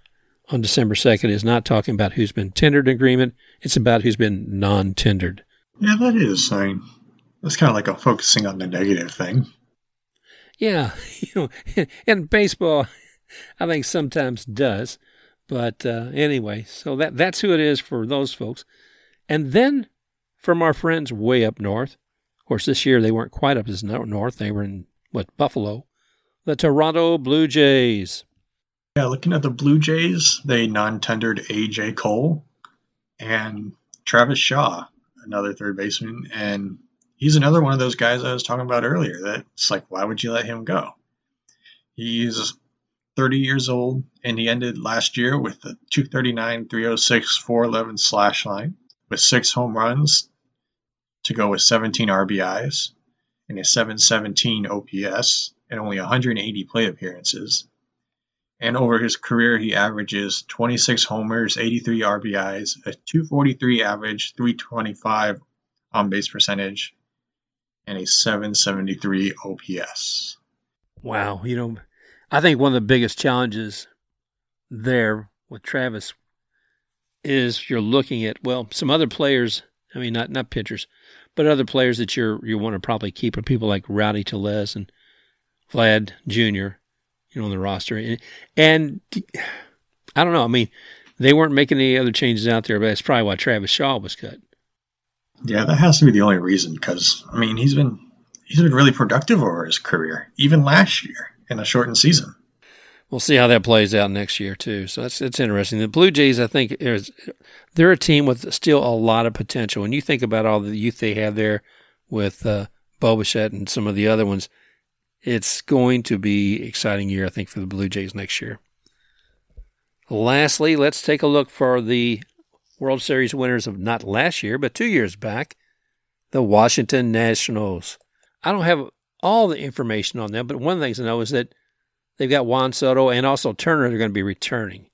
on December 2nd is not talking about who's been tendered agreement, it's about who's been non-tendered. Yeah, that is. I mean, that's kind of like a focusing on the negative thing. Yeah, you know, and baseball, I think sometimes does. But uh, anyway, so that that's who it is for those folks. And then from our friends way up north, of course, this year they weren't quite up as north. They were in what Buffalo, the Toronto Blue Jays. Yeah, looking at the Blue Jays, they non-tendered AJ Cole and Travis Shaw, another third baseman, and he's another one of those guys I was talking about earlier. That's like, why would you let him go? He's 30 years old, and he ended last year with a 239, 306, 411 slash line with six home runs to go with 17 RBIs and a 717 OPS and only 180 plate appearances. And over his career, he averages 26 homers, 83 RBIs, a 243 average, 325 on base percentage, and a 773 OPS. Wow. You know, I think one of the biggest challenges there with Travis is you're looking at well some other players. I mean, not not pitchers, but other players that you're you want to probably keep are people like Rowdy Tellez and Vlad Jr. You know, on the roster, and, and I don't know. I mean, they weren't making any other changes out there, but that's probably why Travis Shaw was cut. Yeah, that has to be the only reason because I mean he's been he's been really productive over his career, even last year in a shortened season. We'll see how that plays out next year too. So that's it's interesting. The Blue Jays, I think, is they're a team with still a lot of potential. When you think about all the youth they have there with uh, Bo and some of the other ones, it's going to be exciting year, I think, for the Blue Jays next year. Lastly, let's take a look for the World Series winners of not last year, but two years back, the Washington Nationals. I don't have all the information on them, but one of the things I know is that they've got Juan Soto and also Turner are going to be returning.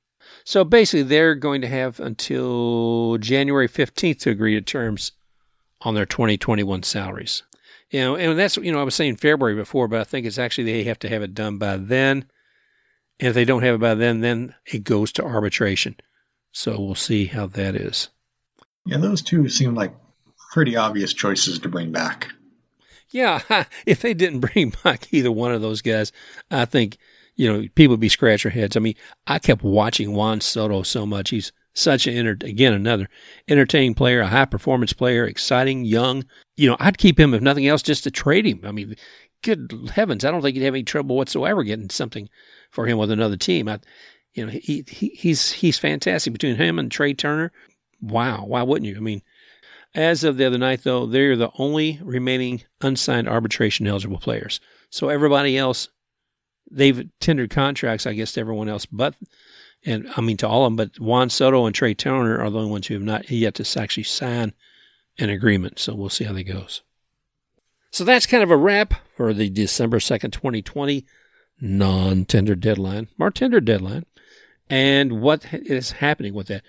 So basically, they're going to have until January 15th to agree to terms on their 2021 salaries. You know, and that's, you know, I was saying February before, but I think it's actually they have to have it done by then. And if they don't have it by then, then it goes to arbitration. So we'll see how that is. Yeah, those two seem like pretty obvious choices to bring back. Yeah, if they didn't bring back either one of those guys, I think, you know, people would be scratching their heads. I mean, I kept watching Juan Soto so much. He's such an, enter- again, another entertaining player, a high performance player, exciting, young. You know, I'd keep him, if nothing else, just to trade him. I mean, good heavens, I don't think he'd have any trouble whatsoever getting something for him with another team. I, you know, he, he he's he's fantastic between him and Trey Turner. Wow, why wouldn't you? I mean, as of the other night, though, they're the only remaining unsigned arbitration eligible players. So everybody else, they've tendered contracts, I guess, to everyone else, but and I mean to all of them. But Juan Soto and Trey Turner are the only ones who have not yet to actually sign an agreement. So we'll see how that goes. So that's kind of a wrap for the December second, twenty twenty non-tender deadline, or tender deadline and what is happening with that.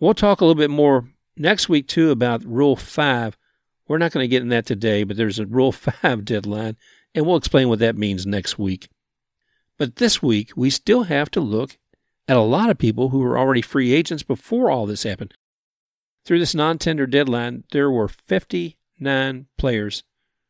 We'll talk a little bit more next week, too, about Rule 5. We're not going to get in that today, but there's a Rule 5 deadline, and we'll explain what that means next week. But this week, we still have to look at a lot of people who were already free agents before all this happened. Through this non tender deadline, there were 59 players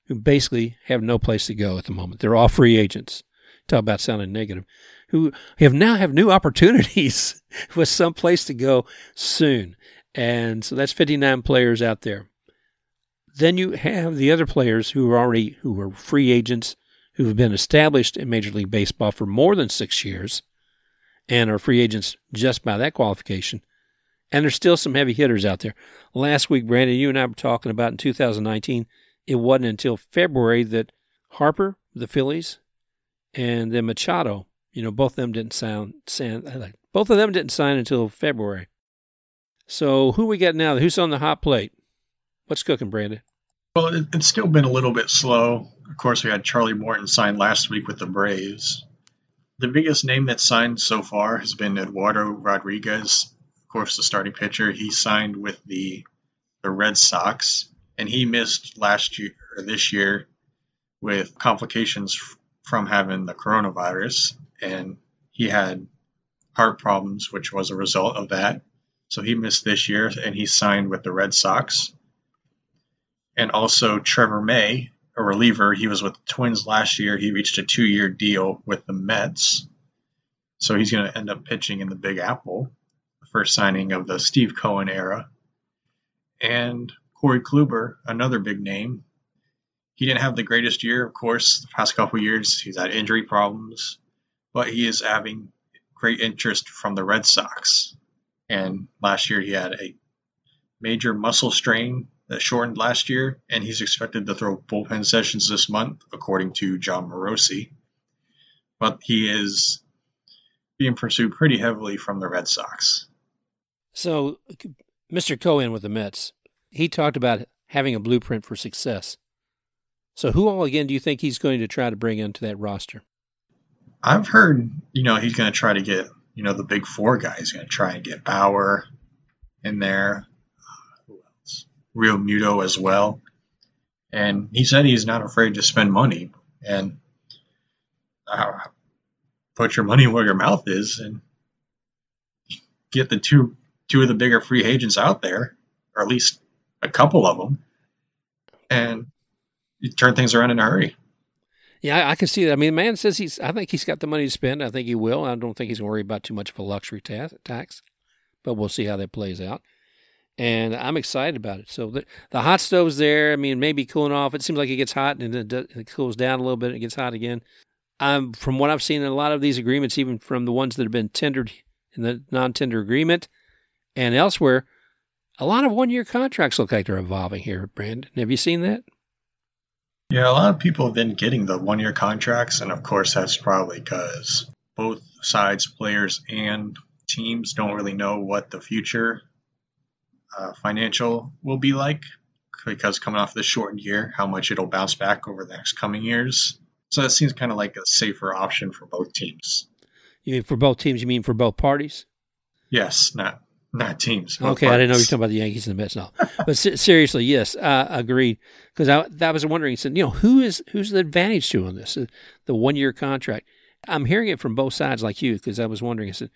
who basically have no place to go at the moment. They're all free agents. Talk about sounding negative who have now have new opportunities with some place to go soon. And so that's 59 players out there. Then you have the other players who are already who are free agents who have been established in Major League Baseball for more than six years and are free agents just by that qualification. And there's still some heavy hitters out there. Last week, Brandon, you and I were talking about in 2019, it wasn't until February that Harper, the Phillies, and then Machado you know, both of them didn't sign, sign both of them didn't sign until February. So who we got now? Who's on the hot plate? What's cooking, Brandon? Well, it, it's still been a little bit slow. Of course, we had Charlie Morton sign last week with the Braves. The biggest name that signed so far has been Eduardo Rodriguez, of course, the starting pitcher. He signed with the the Red Sox, and he missed last year or this year with complications from having the coronavirus and he had heart problems, which was a result of that. So he missed this year, and he signed with the Red Sox. And also Trevor May, a reliever, he was with the Twins last year. He reached a two-year deal with the Mets, so he's going to end up pitching in the Big Apple. The first signing of the Steve Cohen era. And Corey Kluber, another big name. He didn't have the greatest year, of course, the past couple years. He's had injury problems but he is having great interest from the Red Sox. And last year he had a major muscle strain that shortened last year, and he's expected to throw bullpen sessions this month, according to Jon Morosi. But he is being pursued pretty heavily from the Red Sox. So, Mr. Cohen with the Mets, he talked about having a blueprint for success. So, who all again do you think he's going to try to bring into that roster? I've heard, you know, he's going to try to get, you know, the big four guys. He's going to try and get Bauer in there. Who else? Realmuto as well. And he said he's not afraid to spend money and uh, put your money where your mouth is and get the two two of the bigger free agents out there, or at least a couple of them, and you turn things around in a hurry. Yeah, I, can see that. I mean, the man says he's. I think he's got the money to spend. I think he will. I don't think he's going to worry about too much of a luxury ta- tax, but we'll see how that plays out. And I'm excited about it. So the, the hot stove's there. I mean, maybe cooling off. It seems like it gets hot and then it, it cools down a little bit. And it gets hot again. Um, from what I've seen in a lot of these agreements, even from the ones that have been tendered in the non-tender agreement and elsewhere, a lot of one-year contracts look like they're evolving here. Brandon, have you seen that? Yeah, a lot of people have been getting the one year contracts, and of course, that's probably because both sides, players and teams, don't really know what the future uh, financial will be like because coming off this shortened year, how much it'll bounce back over the next coming years. So that seems kind of like a safer option for both teams. You mean for both teams? You mean for both parties? Yes, not not teams. Okay, I didn't know you were talking about the Yankees and the Mets. No, but seriously, yes, uh, agreed. Because I, I was wondering, said, you know, who is who's the advantage to on this? Uh, the one year contract. I'm hearing it from both sides, like you, because I was wondering. I said,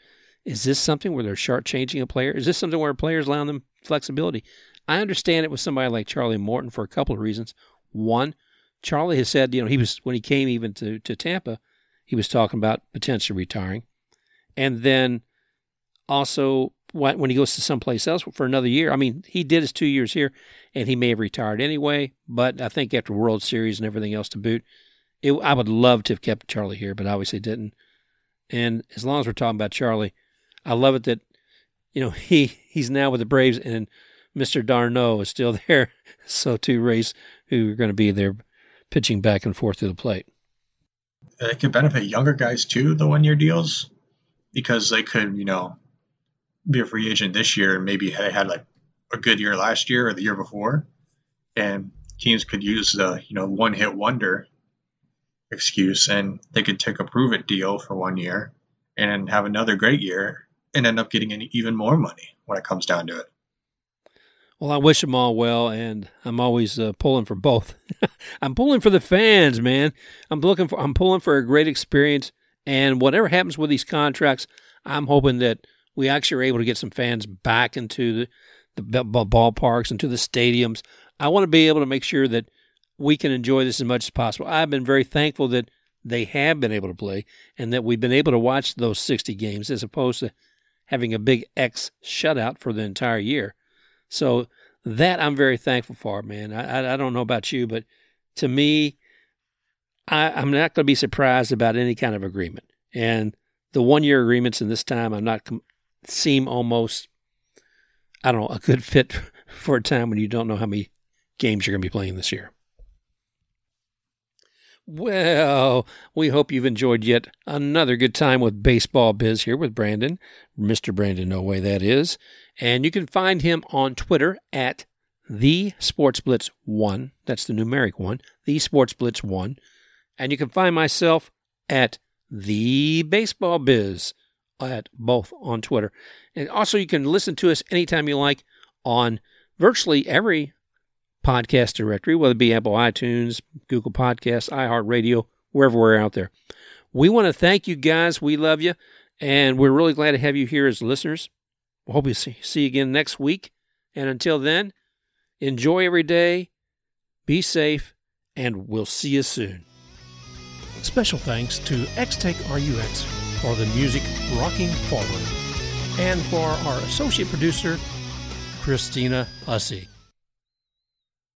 is this something where they're short changing a player? Is this something where players allowing them flexibility? I understand it with somebody like Charlie Morton for a couple of reasons. One, Charlie has said, you know, he was when he came even to to Tampa, he was talking about potentially retiring, and then also when he goes to someplace else for another year. I mean, he did his two years here, and he may have retired anyway. But I think after World Series and everything else to boot, it, I would love to have kept Charlie here, but obviously didn't. And as long as we're talking about Charlie, I love it that you know he he's now with the Braves, and Mister d'Arnaud is still there. So two Rays who are going to be there pitching back and forth to the plate. It could benefit younger guys too, the one year deals, because they could, you know, be a free agent this year and maybe they had like a good year last year or the year before, and teams could use the you know one hit wonder excuse and they could take a prove it deal for one year and have another great year and end up getting even more money when it comes down to it. Well, I wish them all well, and I'm always uh, pulling for both. I'm pulling for the fans, man. I'm looking for. I'm pulling for a great experience, and whatever happens with these contracts, I'm hoping that we actually are able to get some fans back into the, the ballparks, and to the stadiums. I want to be able to make sure that we can enjoy this as much as possible. I've been very thankful that they have been able to play and that we've been able to watch those 60 games as opposed to having a big X shutout for the entire year. So that I'm very thankful for, man. I, I don't know about you, but to me, I, I'm not going to be surprised about any kind of agreement. And the one year agreements in this time, I'm not com- seem almost, I don't know, a good fit for a time when you don't know how many games you're going to be playing this year. Well, we hope you've enjoyed yet another good time with Baseball Biz here with Brandon, Mr. Brandon No Way, that is. And you can find him on Twitter at the Sports Blitz 1. That's the numeric one, the Sports Blitz 1. And you can find myself at the Baseball Biz at both on Twitter. And also, you can listen to us anytime you like on virtually every podcast directory, whether it be Apple iTunes, Google Podcasts, iHeartRadio, wherever we're out there. We want to thank you guys. We love you. And we're really glad to have you here as listeners. We hope you see, see you again next week. And until then, enjoy every day, be safe, and we'll see you soon. Special thanks to Xtake RUX for the music Rocking Forward, and for our associate producer, Christina Hussey.